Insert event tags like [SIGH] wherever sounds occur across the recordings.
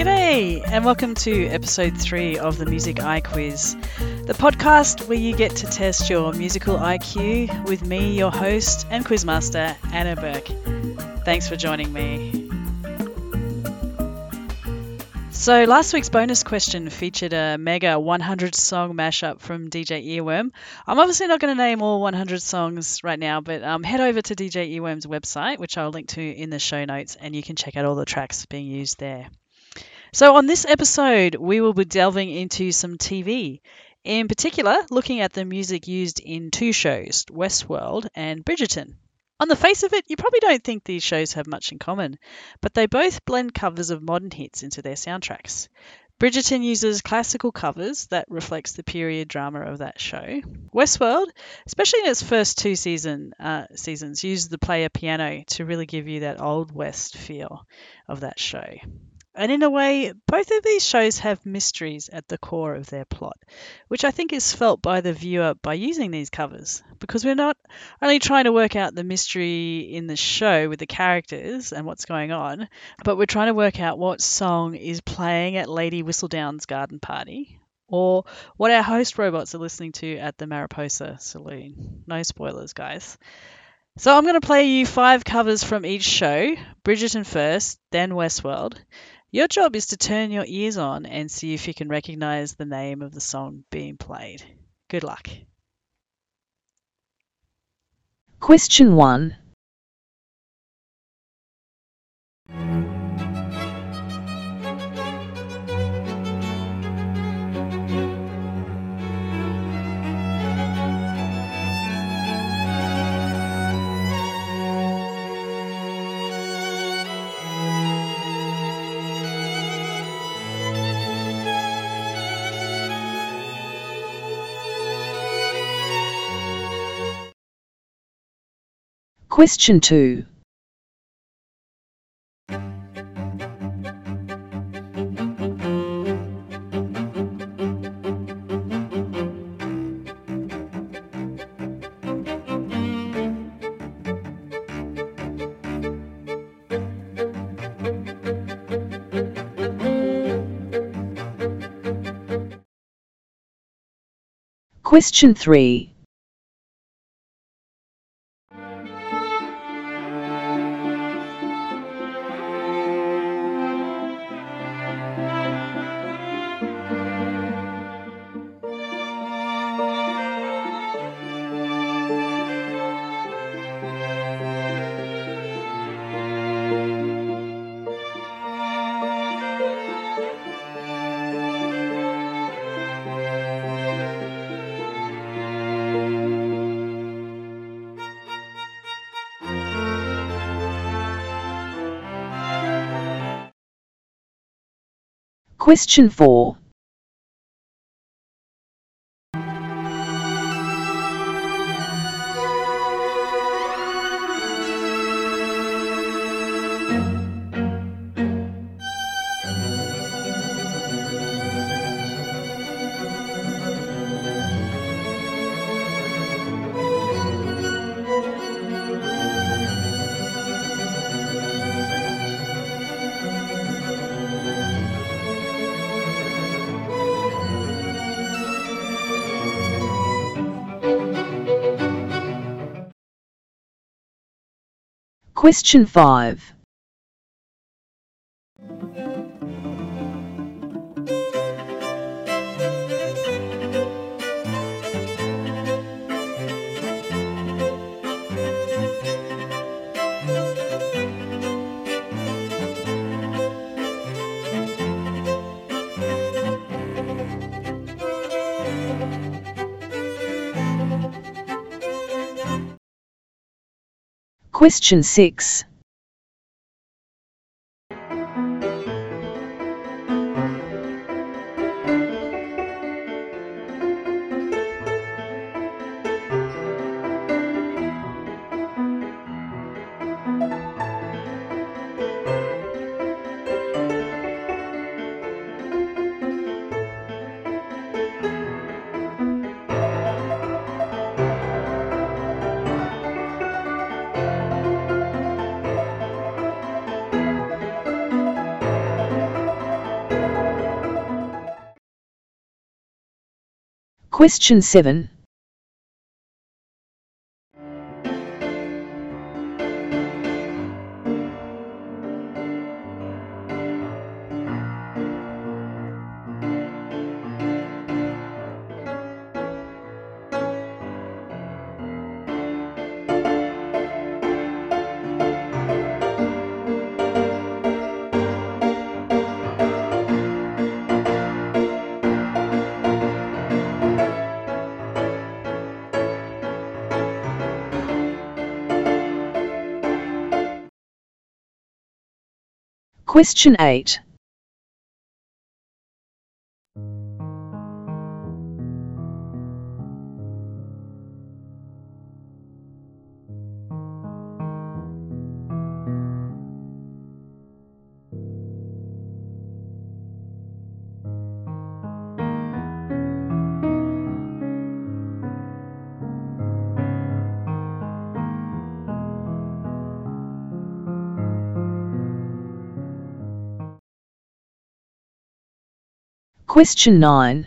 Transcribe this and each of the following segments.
G'day, and welcome to episode three of the Music I Quiz, the podcast where you get to test your musical IQ with me, your host and quizmaster, Anna Burke. Thanks for joining me. So, last week's bonus question featured a mega 100 song mashup from DJ Earworm. I'm obviously not going to name all 100 songs right now, but um, head over to DJ Earworm's website, which I'll link to in the show notes, and you can check out all the tracks being used there. So, on this episode, we will be delving into some TV. In particular, looking at the music used in two shows, Westworld and Bridgerton. On the face of it, you probably don't think these shows have much in common, but they both blend covers of modern hits into their soundtracks. Bridgerton uses classical covers that reflects the period drama of that show. Westworld, especially in its first two season uh, seasons, used the player piano to really give you that old west feel of that show. And in a way, both of these shows have mysteries at the core of their plot, which I think is felt by the viewer by using these covers, because we're not only trying to work out the mystery in the show with the characters and what's going on, but we're trying to work out what song is playing at Lady Whistledown's garden party, or what our host robots are listening to at the Mariposa Saloon. No spoilers, guys. So I'm going to play you five covers from each show Bridgerton first, then Westworld. Your job is to turn your ears on and see if you can recognize the name of the song being played. Good luck. Question 1. Question 2. Question 3. Question 4. Question 5. Question 6. Question 7. Question 8. Question 9.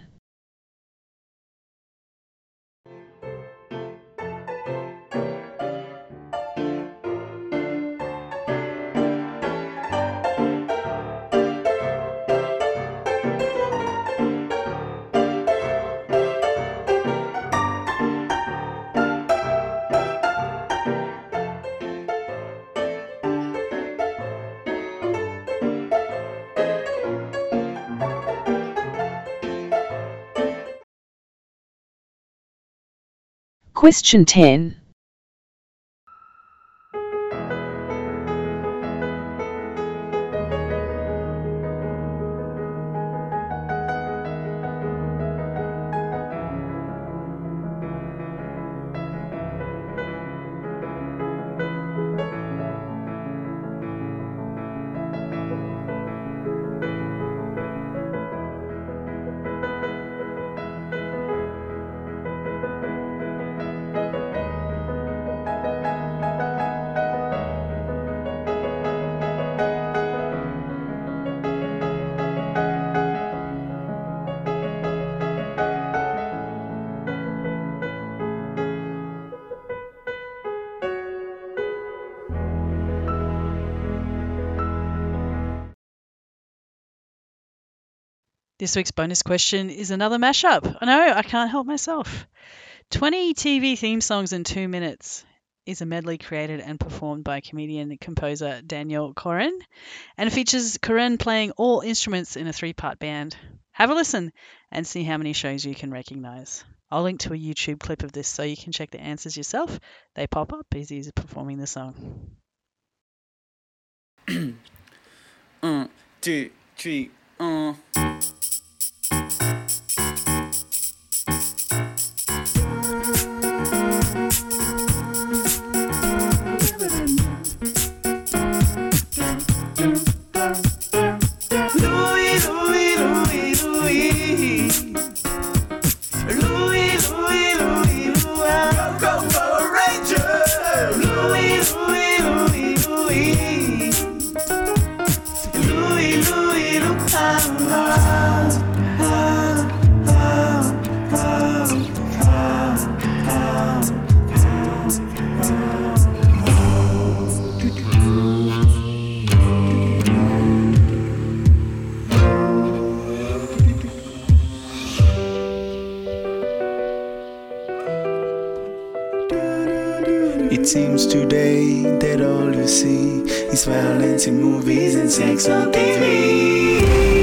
Question 10. This week's bonus question is another mashup. I know, I can't help myself. 20 TV theme songs in two minutes is a medley created and performed by comedian and composer Daniel Koren and features Koren playing all instruments in a three part band. Have a listen and see how many shows you can recognize. I'll link to a YouTube clip of this so you can check the answers yourself. They pop up as he's performing the song. [CLEARS THROAT] Un, uh, two, three, un. Louis, Louis. See is violence in movies and sex on TV.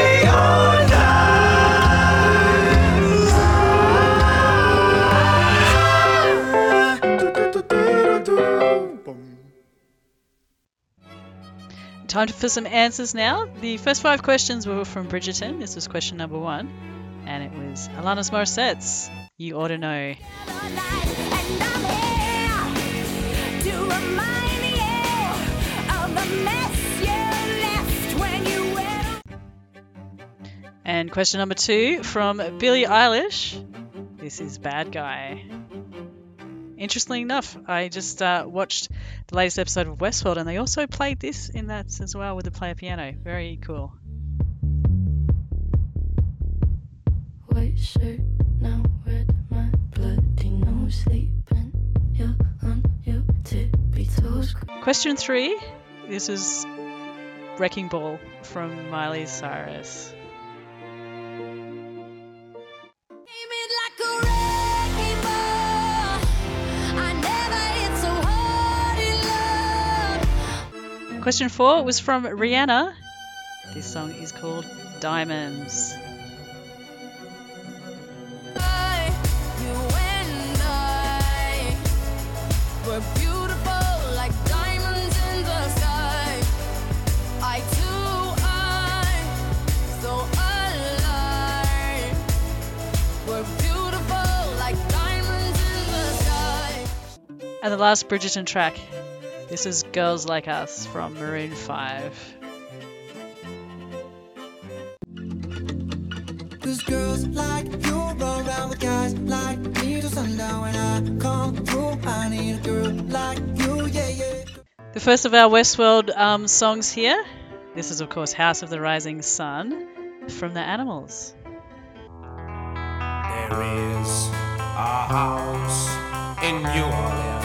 time for some answers now. The first five questions were from Bridgerton. This was question number one. And it was Alanis Morissette's You Ought to Know. And question number two from Billie Eilish. This is Bad Guy. Interestingly enough, I just uh, watched the latest episode of Westworld and they also played this in that as well with the player piano. Very cool. White shirt, now red, my bloody sleeping. You're on your tippy toes. Question three. This is Wrecking Ball from Miley Cyrus. Question four was from Rihanna. This song is called Diamonds. And the last Bridgerton track. This is Girls Like Us from Maroon 5. Cause girls like you run around with guys like me till sundown when I come through. I need a girl like you, yeah, yeah. The first of our Westworld um, songs here. This is, of course, House of the Rising Sun from the Animals. There is a house in New Orleans.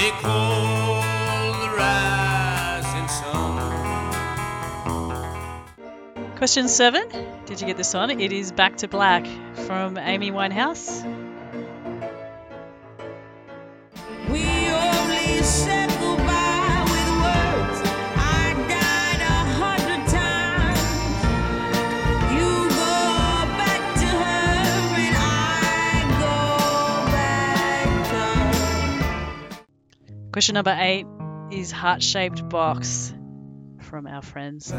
They call the rising sun. Question seven. Did you get this one? It is Back to Black from Amy Winehouse. We only said Question number eight is Heart Shaped Box from our friends.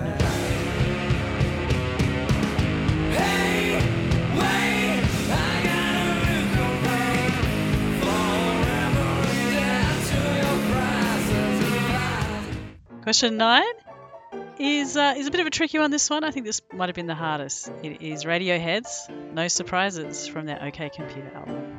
Question nine is uh, is a bit of a tricky one. This one, I think this might have been the hardest. It is Radiohead's "No Surprises" from their OK Computer album.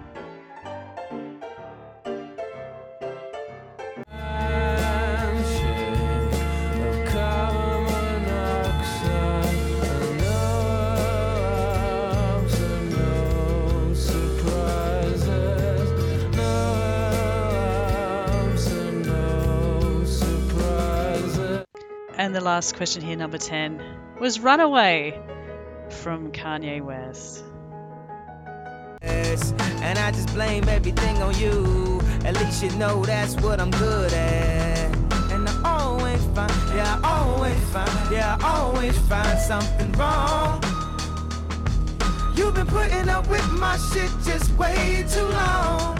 And the last question here, number ten, was "Runaway" from Kanye West. And I just blame everything on you. At least you know that's what I'm good at. And I always find, yeah, I always find, yeah, I always find something wrong. You've been putting up with my shit just way too long.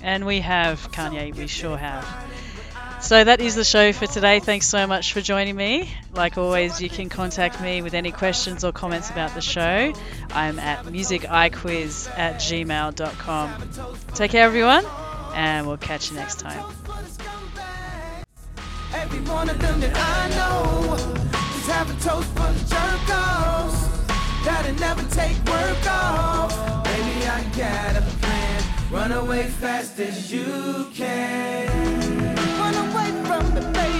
And we have Kanye, we sure have. So that is the show for today. Thanks so much for joining me. Like always, you can contact me with any questions or comments about the show. I'm at musiciquiz at gmail.com. Take care, everyone, and we'll catch you next time. Run away fast as you can. Me, baby.